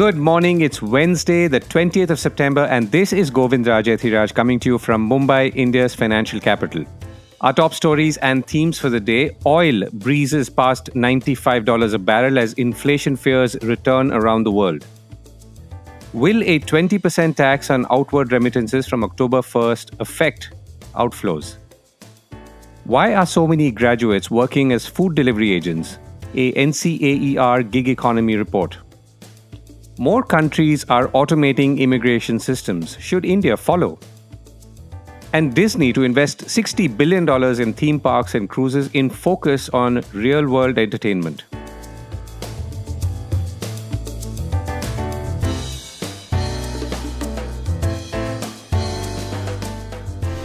Good morning. It's Wednesday, the 20th of September, and this is Govindraj Ethiraj coming to you from Mumbai, India's financial capital. Our top stories and themes for the day oil breezes past $95 a barrel as inflation fears return around the world. Will a 20% tax on outward remittances from October 1st affect outflows? Why are so many graduates working as food delivery agents? A NCAER gig economy report. More countries are automating immigration systems. Should India follow? And Disney to invest $60 billion in theme parks and cruises in focus on real world entertainment.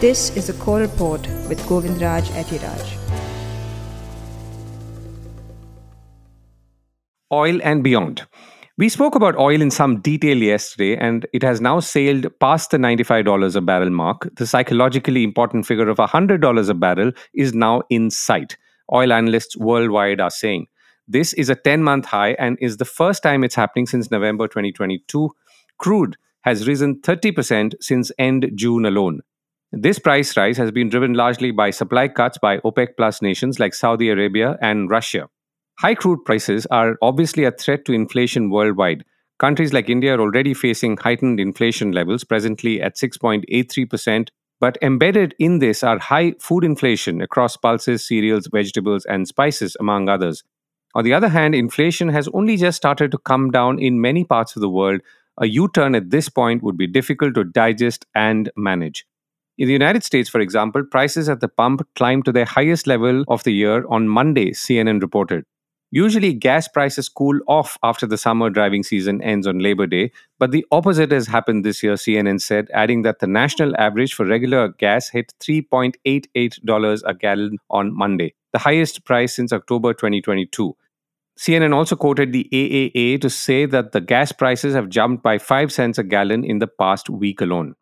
This is a core report with Govindraj Ethiraj. Oil and beyond. We spoke about oil in some detail yesterday, and it has now sailed past the $95 a barrel mark. The psychologically important figure of $100 a barrel is now in sight. Oil analysts worldwide are saying this is a 10 month high and is the first time it's happening since November 2022. Crude has risen 30% since end June alone. This price rise has been driven largely by supply cuts by OPEC plus nations like Saudi Arabia and Russia. High crude prices are obviously a threat to inflation worldwide. Countries like India are already facing heightened inflation levels, presently at 6.83%. But embedded in this are high food inflation across pulses, cereals, vegetables, and spices, among others. On the other hand, inflation has only just started to come down in many parts of the world. A U turn at this point would be difficult to digest and manage. In the United States, for example, prices at the pump climbed to their highest level of the year on Monday, CNN reported. Usually, gas prices cool off after the summer driving season ends on Labor Day, but the opposite has happened this year, CNN said, adding that the national average for regular gas hit $3.88 a gallon on Monday, the highest price since October 2022. CNN also quoted the AAA to say that the gas prices have jumped by 5 cents a gallon in the past week alone.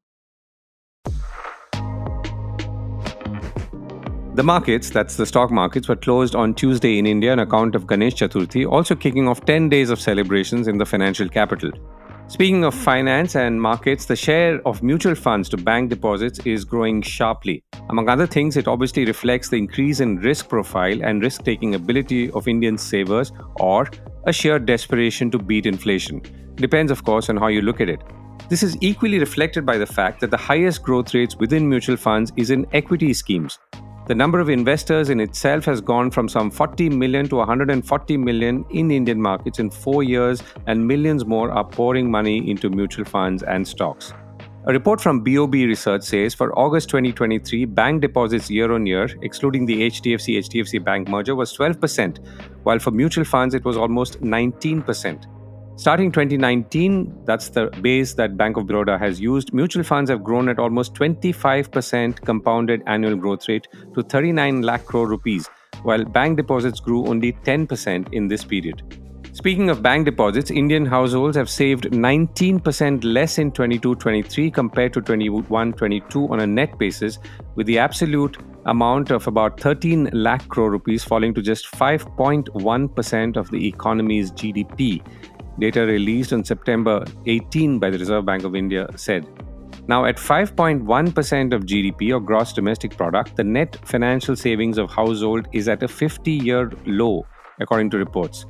The markets, that's the stock markets, were closed on Tuesday in India on account of Ganesh Chaturthi, also kicking off 10 days of celebrations in the financial capital. Speaking of finance and markets, the share of mutual funds to bank deposits is growing sharply. Among other things, it obviously reflects the increase in risk profile and risk taking ability of Indian savers or a sheer desperation to beat inflation. Depends, of course, on how you look at it. This is equally reflected by the fact that the highest growth rates within mutual funds is in equity schemes. The number of investors in itself has gone from some 40 million to 140 million in Indian markets in four years, and millions more are pouring money into mutual funds and stocks. A report from BOB Research says for August 2023, bank deposits year on year, excluding the HDFC HDFC Bank merger, was 12%, while for mutual funds it was almost 19%. Starting 2019, that's the base that Bank of Baroda has used, mutual funds have grown at almost 25% compounded annual growth rate to 39 lakh crore rupees, while bank deposits grew only 10% in this period. Speaking of bank deposits, Indian households have saved 19% less in 22 23 compared to 21 22 on a net basis, with the absolute amount of about 13 lakh crore rupees falling to just 5.1% of the economy's GDP data released on September 18 by the Reserve Bank of India said. Now, at 5.1% of GDP or gross domestic product, the net financial savings of household is at a 50 year low, according to reports.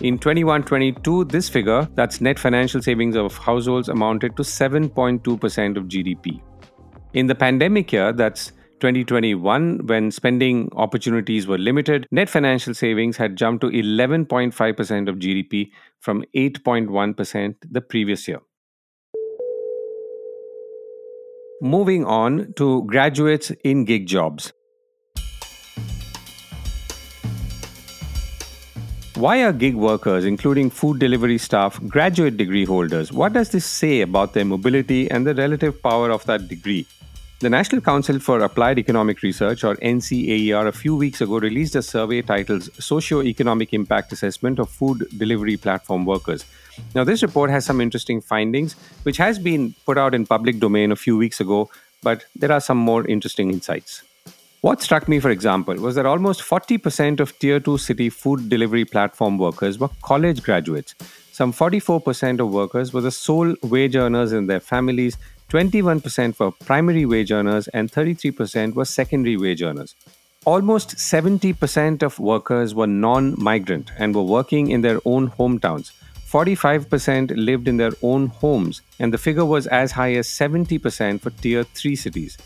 In 21 22, this figure, that's net financial savings of households, amounted to 7.2% of GDP. In the pandemic year, that's 2021, when spending opportunities were limited, net financial savings had jumped to 11.5% of GDP from 8.1% the previous year. Moving on to graduates in gig jobs. Why are gig workers, including food delivery staff, graduate degree holders? What does this say about their mobility and the relative power of that degree? The National Council for Applied Economic Research, or NCAER, a few weeks ago released a survey titled Socio-Economic Impact Assessment of Food Delivery Platform Workers. Now, this report has some interesting findings, which has been put out in public domain a few weeks ago, but there are some more interesting insights. What struck me, for example, was that almost 40% of Tier 2 city food delivery platform workers were college graduates. Some 44% of workers were the sole wage earners in their families, 21% were primary wage earners, and 33% were secondary wage earners. Almost 70% of workers were non migrant and were working in their own hometowns. 45% lived in their own homes, and the figure was as high as 70% for tier 3 cities.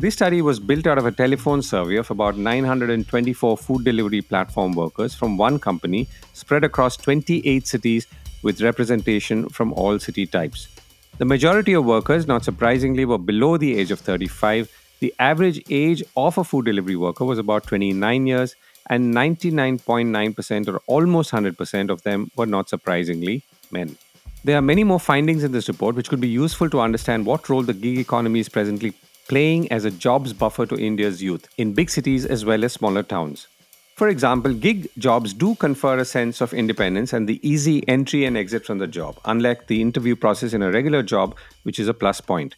This study was built out of a telephone survey of about 924 food delivery platform workers from one company spread across 28 cities with representation from all city types. The majority of workers, not surprisingly, were below the age of 35. The average age of a food delivery worker was about 29 years, and 99.9% or almost 100% of them were not surprisingly men. There are many more findings in this report which could be useful to understand what role the gig economy is presently playing as a jobs buffer to India's youth in big cities as well as smaller towns. For example, gig jobs do confer a sense of independence and the easy entry and exit from the job, unlike the interview process in a regular job, which is a plus point.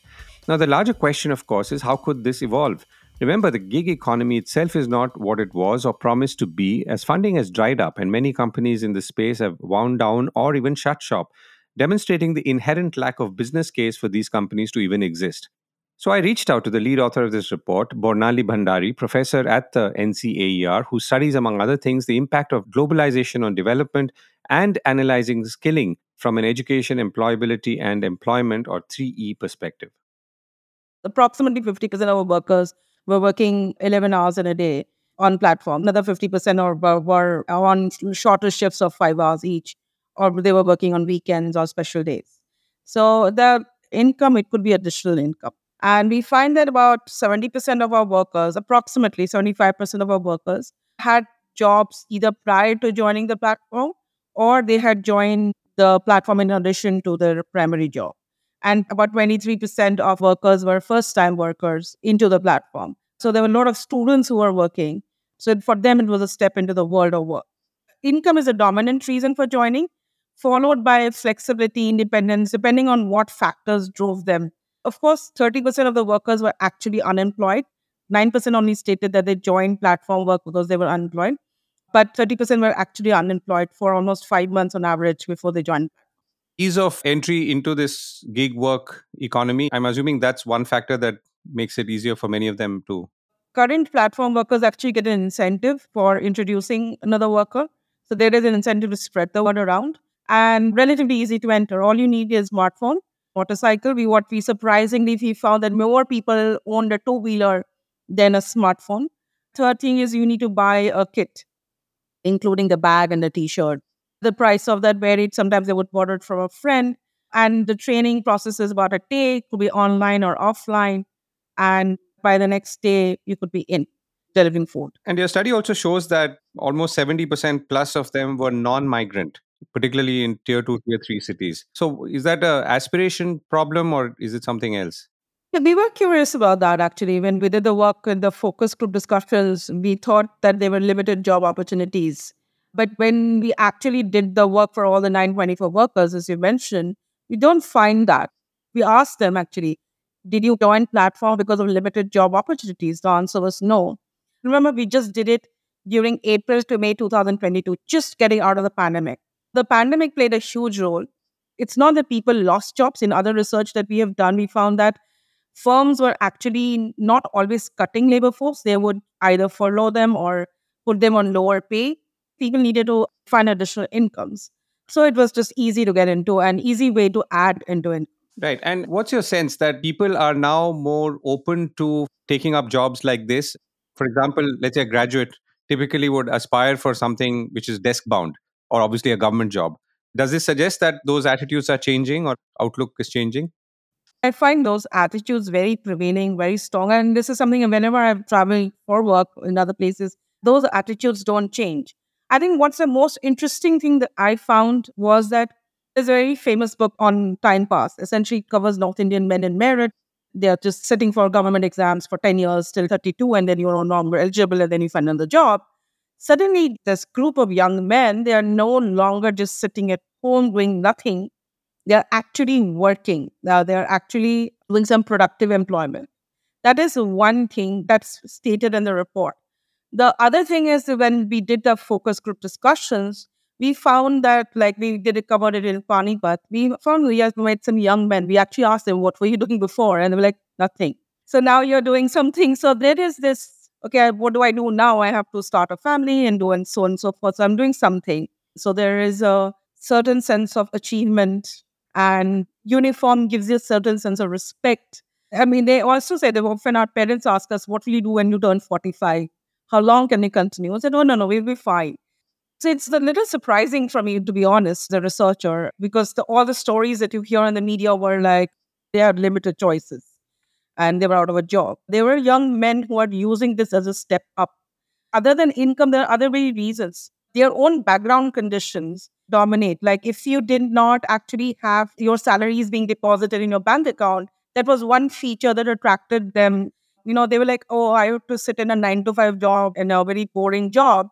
Now, the larger question, of course, is how could this evolve? Remember, the gig economy itself is not what it was or promised to be, as funding has dried up and many companies in this space have wound down or even shut shop, demonstrating the inherent lack of business case for these companies to even exist. So I reached out to the lead author of this report, Bornali Bhandari, professor at the NCAER, who studies, among other things, the impact of globalization on development and analyzing skilling from an education, employability, and employment or 3E perspective. Approximately 50% of our workers were working 11 hours in a day on platform. Another 50% were, uh, were on shorter shifts of five hours each, or they were working on weekends or special days. So the income, it could be additional income. And we find that about 70% of our workers, approximately 75% of our workers, had jobs either prior to joining the platform or they had joined the platform in addition to their primary job. And about 23% of workers were first time workers into the platform. So there were a lot of students who were working. So for them, it was a step into the world of work. Income is a dominant reason for joining, followed by flexibility, independence, depending on what factors drove them of course, 30% of the workers were actually unemployed. 9% only stated that they joined platform work because they were unemployed. But 30% were actually unemployed for almost five months on average before they joined. Ease of entry into this gig work economy, I'm assuming that's one factor that makes it easier for many of them to. Current platform workers actually get an incentive for introducing another worker. So there is an incentive to spread the word around and relatively easy to enter. All you need is a smartphone motorcycle. We what we surprisingly we found that more people owned a two wheeler than a smartphone. Third thing is you need to buy a kit, including the bag and the t-shirt. The price of that varied. Sometimes they would borrow it from a friend, and the training process is about a day. Could be online or offline, and by the next day you could be in delivering food. And your study also shows that almost seventy percent plus of them were non-migrant particularly in tier two, tier three cities. So, is that a aspiration problem or is it something else? Yeah, we were curious about that actually. When we did the work in the focus group discussions, we thought that there were limited job opportunities. But when we actually did the work for all the 924 workers, as you mentioned, we don't find that. We asked them actually, did you join platform because of limited job opportunities? The answer was no. Remember, we just did it during April to May 2022, just getting out of the pandemic the pandemic played a huge role. It's not that people lost jobs. In other research that we have done, we found that firms were actually not always cutting labor force. They would either furlough them or put them on lower pay. People needed to find additional incomes. So it was just easy to get into, an easy way to add into it. Right. And what's your sense that people are now more open to taking up jobs like this? For example, let's say a graduate typically would aspire for something which is desk bound or obviously a government job. Does this suggest that those attitudes are changing or outlook is changing? I find those attitudes very prevailing, very strong. And this is something whenever I'm traveling for work in other places, those attitudes don't change. I think what's the most interesting thing that I found was that there's a very famous book on time pass, essentially covers North Indian men in Meerut. They're just sitting for government exams for 10 years till 32, and then you're no longer eligible, and then you find another job suddenly this group of young men they are no longer just sitting at home doing nothing they're actually working uh, now they're actually doing some productive employment that is one thing that's stated in the report the other thing is when we did the focus group discussions we found that like we did it it in Panipat. We found we met some young men. We actually asked them, what were you doing before? And they were like, nothing. So now you're doing something. So there is this, okay, what do I do now? I have to start a family and do and so on and so forth. So I'm doing something. So there is a certain sense of achievement and uniform gives you a certain sense of respect. I mean, they also say that often our parents ask us, what will you do when you turn 45? How long can you continue? I said, no, no, no, we'll be fine. So it's a little surprising for me, to be honest, the researcher, because the, all the stories that you hear in the media were like, they had limited choices and they were out of a job. They were young men who are using this as a step up. Other than income, there are other very reasons. Their own background conditions dominate. Like if you did not actually have your salaries being deposited in your bank account, that was one feature that attracted them. You know, they were like, oh, I have to sit in a nine to five job and a very boring job.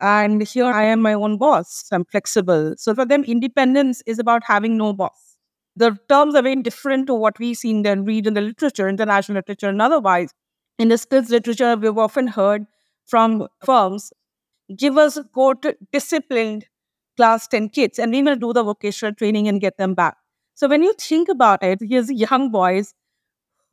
And here I am my own boss. I'm flexible. So for them, independence is about having no boss. The terms are very different to what we see the read in the literature, international literature, and otherwise. In the skills literature, we've often heard from firms, give us good, disciplined class 10 kids and we will do the vocational training and get them back. So when you think about it, here's young boys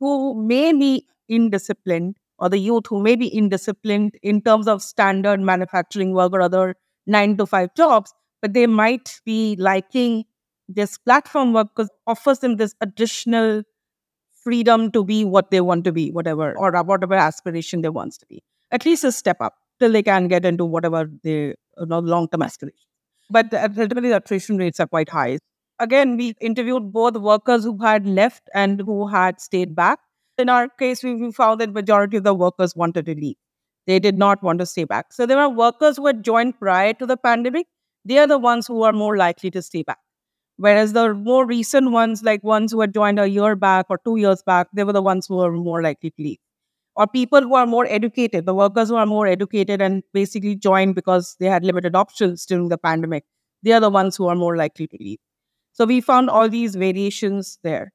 who may be indisciplined or the youth who may be indisciplined in terms of standard manufacturing work or other nine to five jobs, but they might be liking this platform work offers them this additional freedom to be what they want to be, whatever, or whatever aspiration they want to be. At least a step up till they can get into whatever the you know, long term aspiration. But ultimately, the attrition rates are quite high. Again, we interviewed both workers who had left and who had stayed back. In our case, we found that majority of the workers wanted to leave. They did not want to stay back. So there were workers who had joined prior to the pandemic. They are the ones who are more likely to stay back. Whereas the more recent ones, like ones who had joined a year back or two years back, they were the ones who were more likely to leave or people who are more educated, the workers who are more educated and basically joined because they had limited options during the pandemic, they are the ones who are more likely to leave. So we found all these variations there.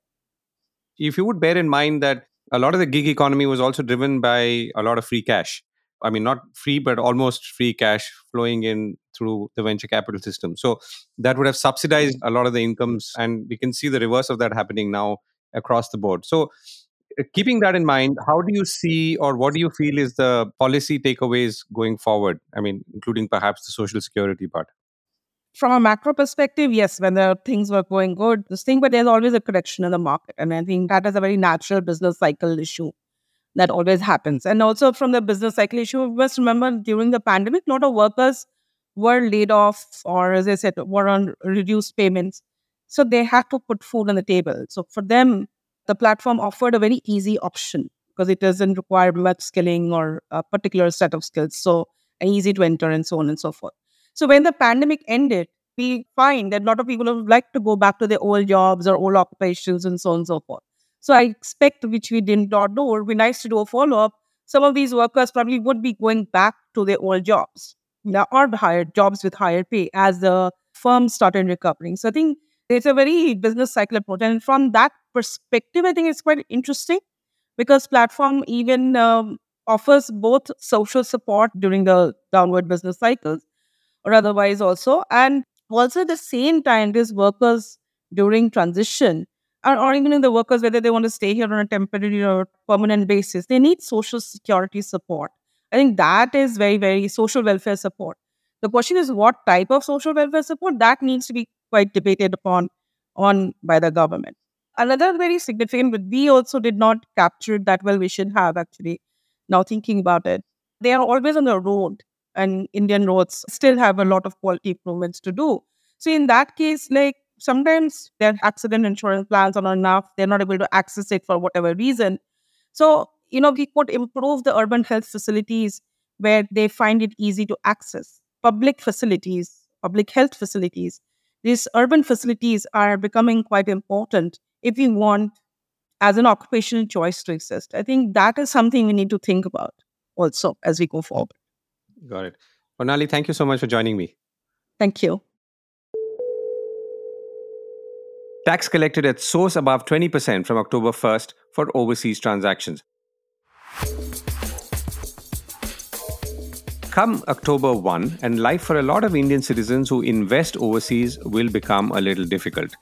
If you would bear in mind that a lot of the gig economy was also driven by a lot of free cash. I mean, not free, but almost free cash flowing in through the venture capital system. So that would have subsidized a lot of the incomes. And we can see the reverse of that happening now across the board. So uh, keeping that in mind, how do you see or what do you feel is the policy takeaways going forward? I mean, including perhaps the social security part. From a macro perspective, yes, when the things were going good, this thing, but there's always a correction in the market. And I think that is a very natural business cycle issue that always happens. And also from the business cycle issue, we must remember during the pandemic, a lot of workers were laid off or, as I said, were on reduced payments. So they had to put food on the table. So for them, the platform offered a very easy option because it doesn't require much skilling or a particular set of skills. So easy to enter and so on and so forth. So when the pandemic ended, we find that a lot of people would like to go back to their old jobs or old occupations and so on and so forth. So I expect, which we did not know, it would be nice to do a follow up. Some of these workers probably would be going back to their old jobs now, or higher jobs with higher pay as the firm started recovering. So I think it's a very business cycle approach. And from that perspective, I think it's quite interesting because platform even um, offers both social support during the downward business cycles or otherwise also. And also at the same time, these workers during transition or, or even in the workers, whether they want to stay here on a temporary or permanent basis, they need social security support. I think that is very, very social welfare support. The question is what type of social welfare support that needs to be quite debated upon on by the government. Another very significant, but we also did not capture that well. We should have actually. Now thinking about it, they are always on the road, and Indian roads still have a lot of quality improvements to do. So in that case, like sometimes their accident insurance plans are not enough. They're not able to access it for whatever reason. So you know we could improve the urban health facilities where they find it easy to access public facilities, public health facilities these urban facilities are becoming quite important if we want as an occupational choice to exist. I think that is something we need to think about also as we go forward. Got it. Bornali, thank you so much for joining me. Thank you. Tax collected at source above 20% from October 1st for overseas transactions. come October 1, and life for a lot of Indian citizens who invest overseas will become a little difficult.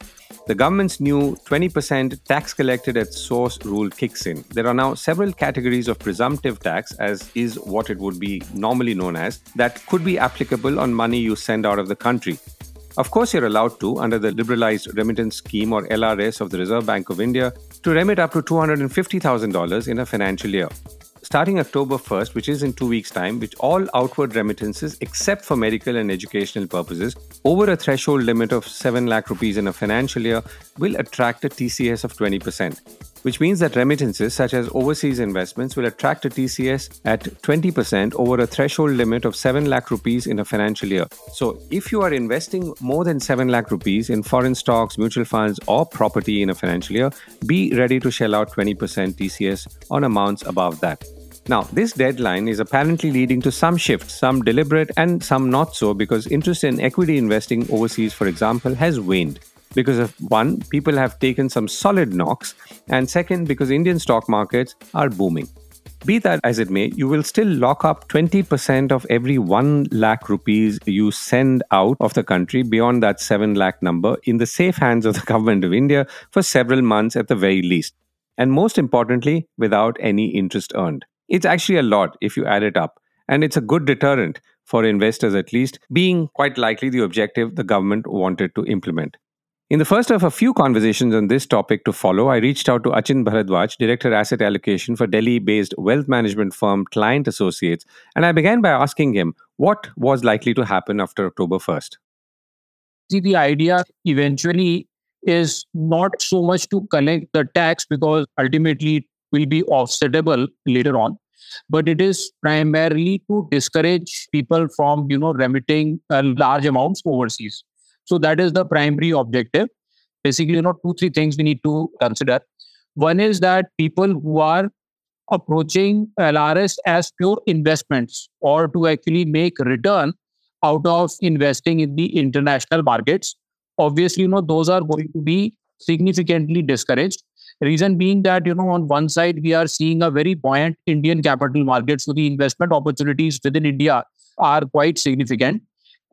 The government's new 20% tax collected at source rule kicks in. There are now several categories of presumptive tax, as is what it would be normally known as, that could be applicable on money you send out of the country. Of course, you're allowed to, under the Liberalized Remittance Scheme or LRS of the Reserve Bank of India, to remit up to $250,000 in a financial year. Starting October 1st, which is in two weeks' time, which all outward remittances, except for medical and educational purposes, over a threshold limit of 7 lakh rupees in a financial year, will attract a TCS of 20% which means that remittances such as overseas investments will attract a TCS at 20% over a threshold limit of 7 lakh rupees in a financial year. So, if you are investing more than 7 lakh rupees in foreign stocks, mutual funds, or property in a financial year, be ready to shell out 20% TCS on amounts above that. Now, this deadline is apparently leading to some shifts, some deliberate and some not so, because interest in equity investing overseas, for example, has waned because of one, people have taken some solid knocks, and second, because Indian stock markets are booming. Be that as it may, you will still lock up 20% of every 1 lakh rupees you send out of the country beyond that 7 lakh number in the safe hands of the government of India for several months at the very least. And most importantly, without any interest earned. It's actually a lot if you add it up, and it's a good deterrent for investors at least, being quite likely the objective the government wanted to implement. In the first of a few conversations on this topic to follow, I reached out to Achin Bhardwaj, Director Asset Allocation for Delhi based wealth management firm Client Associates, and I began by asking him what was likely to happen after October 1st. See, the idea eventually is not so much to collect the tax because ultimately it will be offsetable later on but it is primarily to discourage people from you know remitting uh, large amounts overseas so that is the primary objective. Basically, you know, two, three things we need to consider. One is that people who are approaching LRS as pure investments or to actually make return out of investing in the international markets, obviously, you know, those are going to be significantly discouraged. Reason being that, you know, on one side, we are seeing a very buoyant Indian capital market. So the investment opportunities within India are quite significant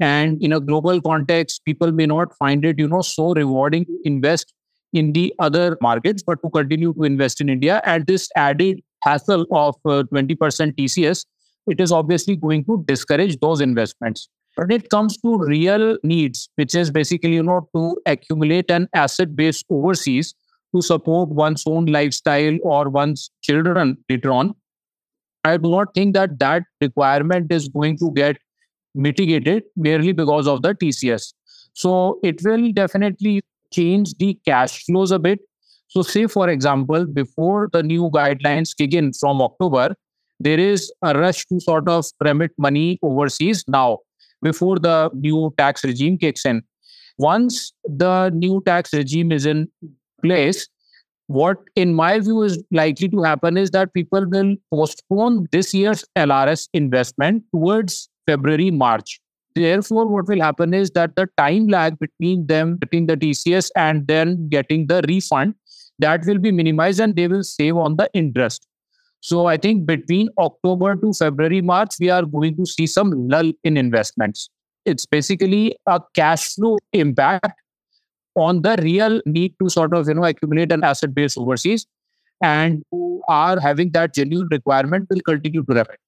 and in a global context people may not find it you know so rewarding to invest in the other markets but to continue to invest in india. And this added hassle of uh, 20% tcs it is obviously going to discourage those investments. When it comes to real needs which is basically you know to accumulate an asset base overseas to support one's own lifestyle or one's children later on i do not think that that requirement is going to get mitigated merely because of the TCS. So it will definitely change the cash flows a bit. So, say for example, before the new guidelines kick in from October, there is a rush to sort of remit money overseas now before the new tax regime kicks in. Once the new tax regime is in place, what in my view is likely to happen is that people will postpone this year's LRS investment towards February, March. Therefore, what will happen is that the time lag between them, between the TCS and then getting the refund, that will be minimized and they will save on the interest. So I think between October to February, March, we are going to see some lull in investments. It's basically a cash flow impact on the real need to sort of you know accumulate an asset base overseas and who are having that genuine requirement will continue to remit.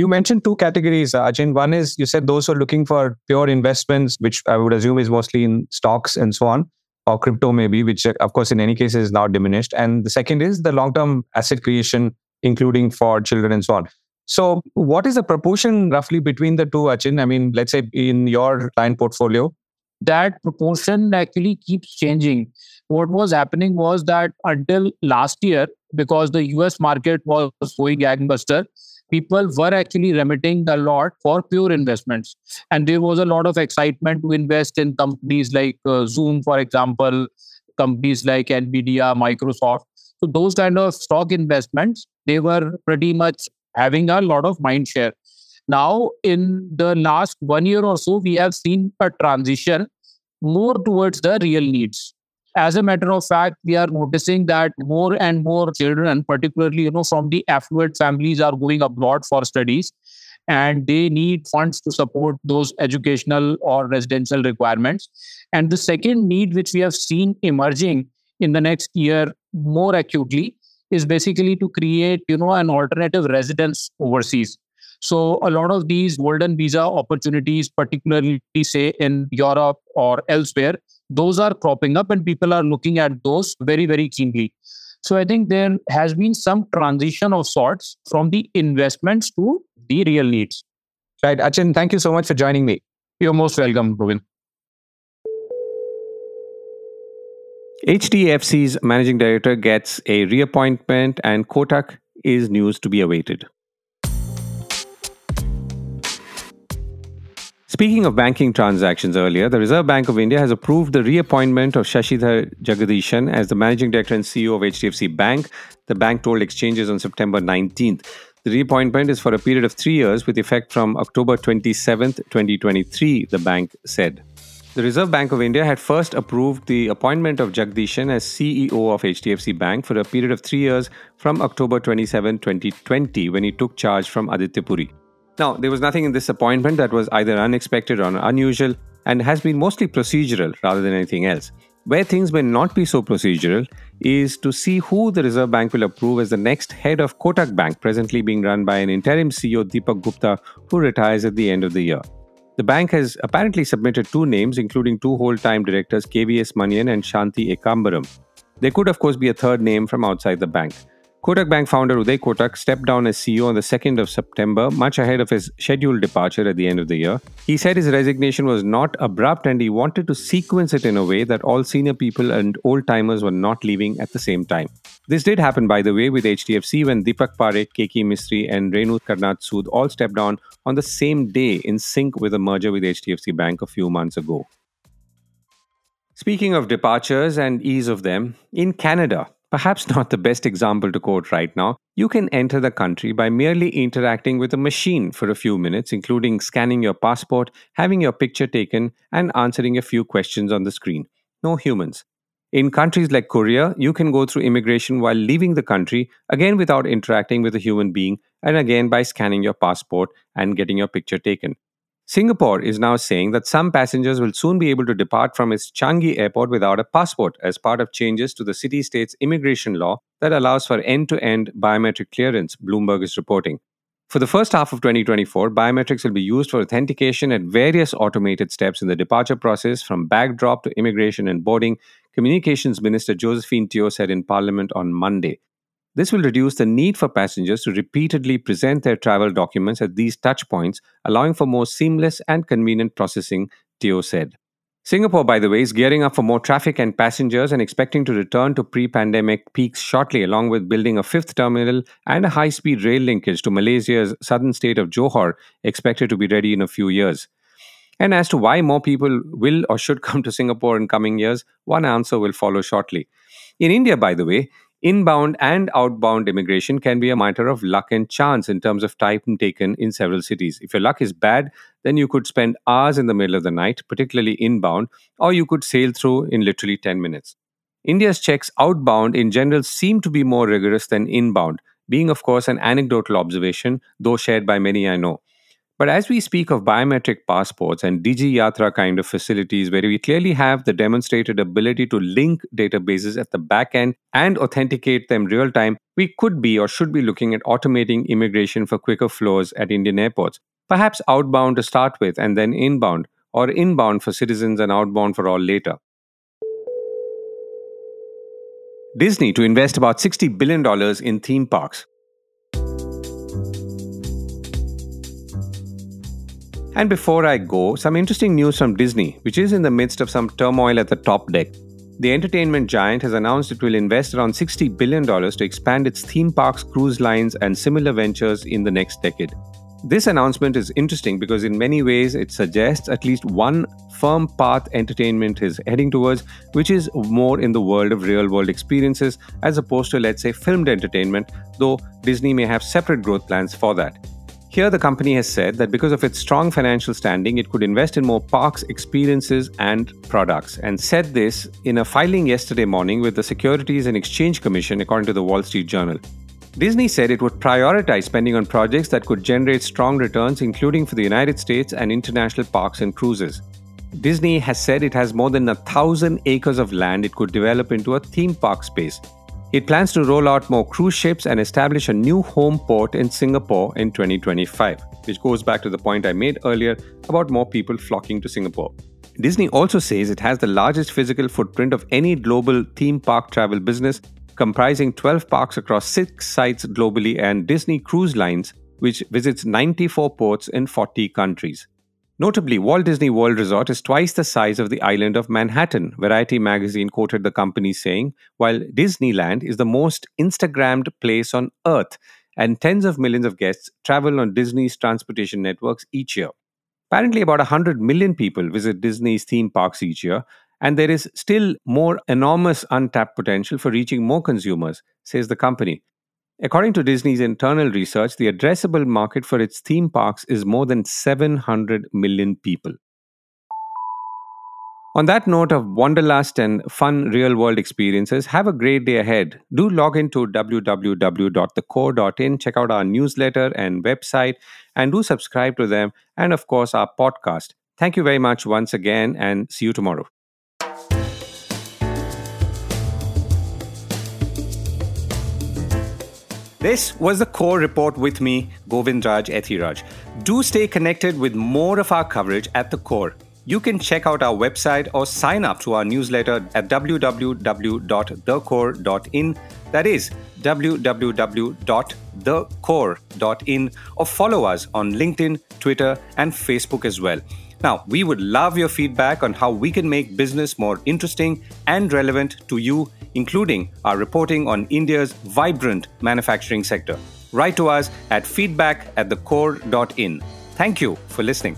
You mentioned two categories, uh, Achin. One is you said those who are looking for pure investments, which I would assume is mostly in stocks and so on, or crypto maybe, which uh, of course in any case is now diminished. And the second is the long term asset creation, including for children and so on. So, what is the proportion roughly between the two, Achin? I mean, let's say in your client portfolio, that proportion actually keeps changing. What was happening was that until last year, because the US market was going gangbuster, people were actually remitting a lot for pure investments. And there was a lot of excitement to invest in companies like uh, Zoom, for example, companies like Nvidia, Microsoft. So those kind of stock investments, they were pretty much having a lot of mind share. Now, in the last one year or so, we have seen a transition more towards the real needs as a matter of fact we are noticing that more and more children particularly you know from the affluent families are going abroad for studies and they need funds to support those educational or residential requirements. And the second need, which we have seen emerging in the next year more acutely, is basically to create, you know, an alternative residence overseas. So a lot of these golden visa opportunities, particularly say in Europe or elsewhere, those are cropping up and people are looking at those very, very keenly. So I think there has been some transition of sorts from the investments to the real needs. Right. Achin, thank you so much for joining me. You're most welcome, Govind. HDFC's managing director gets a reappointment, and Kotak is news to be awaited. Speaking of banking transactions earlier, the Reserve Bank of India has approved the reappointment of Sashidhar Jagdishan as the managing director and CEO of HDFC Bank. The bank told exchanges on September 19th. The reappointment is for a period of three years with effect from October 27th, 2023, the bank said. The Reserve Bank of India had first approved the appointment of Jagdishan as CEO of HDFC Bank for a period of three years from October 27, 2020, when he took charge from Aditya Puri. Now, there was nothing in this appointment that was either unexpected or unusual and has been mostly procedural rather than anything else. Where things may not be so procedural is to see who the Reserve Bank will approve as the next head of Kotak Bank, presently being run by an interim CEO Deepak Gupta, who retires at the end of the year. The bank has apparently submitted two names, including two whole time directors KVS Manian and Shanti Ekambaram. There could, of course, be a third name from outside the bank. Kotak Bank founder Uday Kotak stepped down as CEO on the 2nd of September, much ahead of his scheduled departure at the end of the year. He said his resignation was not abrupt and he wanted to sequence it in a way that all senior people and old timers were not leaving at the same time. This did happen, by the way, with HDFC when Deepak Parekh, Keki Mistry, and Renu Karnad Sood all stepped down on the same day in sync with a merger with HDFC Bank a few months ago. Speaking of departures and ease of them, in Canada, Perhaps not the best example to quote right now, you can enter the country by merely interacting with a machine for a few minutes, including scanning your passport, having your picture taken, and answering a few questions on the screen. No humans. In countries like Korea, you can go through immigration while leaving the country, again without interacting with a human being, and again by scanning your passport and getting your picture taken. Singapore is now saying that some passengers will soon be able to depart from its Changi airport without a passport as part of changes to the city state's immigration law that allows for end to end biometric clearance, Bloomberg is reporting. For the first half of 2024, biometrics will be used for authentication at various automated steps in the departure process from bag drop to immigration and boarding, Communications Minister Josephine Teo said in Parliament on Monday. This will reduce the need for passengers to repeatedly present their travel documents at these touchpoints, allowing for more seamless and convenient processing, Teo said. Singapore, by the way, is gearing up for more traffic and passengers and expecting to return to pre pandemic peaks shortly, along with building a fifth terminal and a high speed rail linkage to Malaysia's southern state of Johor, expected to be ready in a few years. And as to why more people will or should come to Singapore in coming years, one answer will follow shortly. In India, by the way, Inbound and outbound immigration can be a matter of luck and chance in terms of time taken in several cities. If your luck is bad, then you could spend hours in the middle of the night, particularly inbound, or you could sail through in literally 10 minutes. India's checks outbound in general seem to be more rigorous than inbound, being, of course, an anecdotal observation, though shared by many I know. But as we speak of biometric passports and Digi Yatra kind of facilities where we clearly have the demonstrated ability to link databases at the back end and authenticate them real time, we could be or should be looking at automating immigration for quicker flows at Indian airports. Perhaps outbound to start with and then inbound, or inbound for citizens and outbound for all later. Disney to invest about $60 billion in theme parks. And before I go, some interesting news from Disney, which is in the midst of some turmoil at the top deck. The entertainment giant has announced it will invest around $60 billion to expand its theme parks, cruise lines, and similar ventures in the next decade. This announcement is interesting because, in many ways, it suggests at least one firm path entertainment is heading towards, which is more in the world of real world experiences as opposed to, let's say, filmed entertainment, though Disney may have separate growth plans for that. Here, the company has said that because of its strong financial standing, it could invest in more parks, experiences, and products, and said this in a filing yesterday morning with the Securities and Exchange Commission, according to the Wall Street Journal. Disney said it would prioritize spending on projects that could generate strong returns, including for the United States and international parks and cruises. Disney has said it has more than a thousand acres of land it could develop into a theme park space. It plans to roll out more cruise ships and establish a new home port in Singapore in 2025, which goes back to the point I made earlier about more people flocking to Singapore. Disney also says it has the largest physical footprint of any global theme park travel business, comprising 12 parks across six sites globally and Disney Cruise Lines, which visits 94 ports in 40 countries. Notably, Walt Disney World Resort is twice the size of the island of Manhattan, Variety magazine quoted the company saying, while Disneyland is the most Instagrammed place on earth, and tens of millions of guests travel on Disney's transportation networks each year. Apparently, about 100 million people visit Disney's theme parks each year, and there is still more enormous untapped potential for reaching more consumers, says the company. According to Disney's internal research, the addressable market for its theme parks is more than 700 million people. On that note of wanderlust and fun real world experiences, have a great day ahead. Do log into www.thecore.in, check out our newsletter and website, and do subscribe to them, and of course, our podcast. Thank you very much once again, and see you tomorrow. This was the core report with me, Govindraj Ethiraj. Do stay connected with more of our coverage at the core. You can check out our website or sign up to our newsletter at www.thecore.in. That is www.thecore.in or follow us on LinkedIn, Twitter, and Facebook as well. Now, we would love your feedback on how we can make business more interesting and relevant to you, including our reporting on India's vibrant manufacturing sector. Write to us at feedback at thecore.in. Thank you for listening.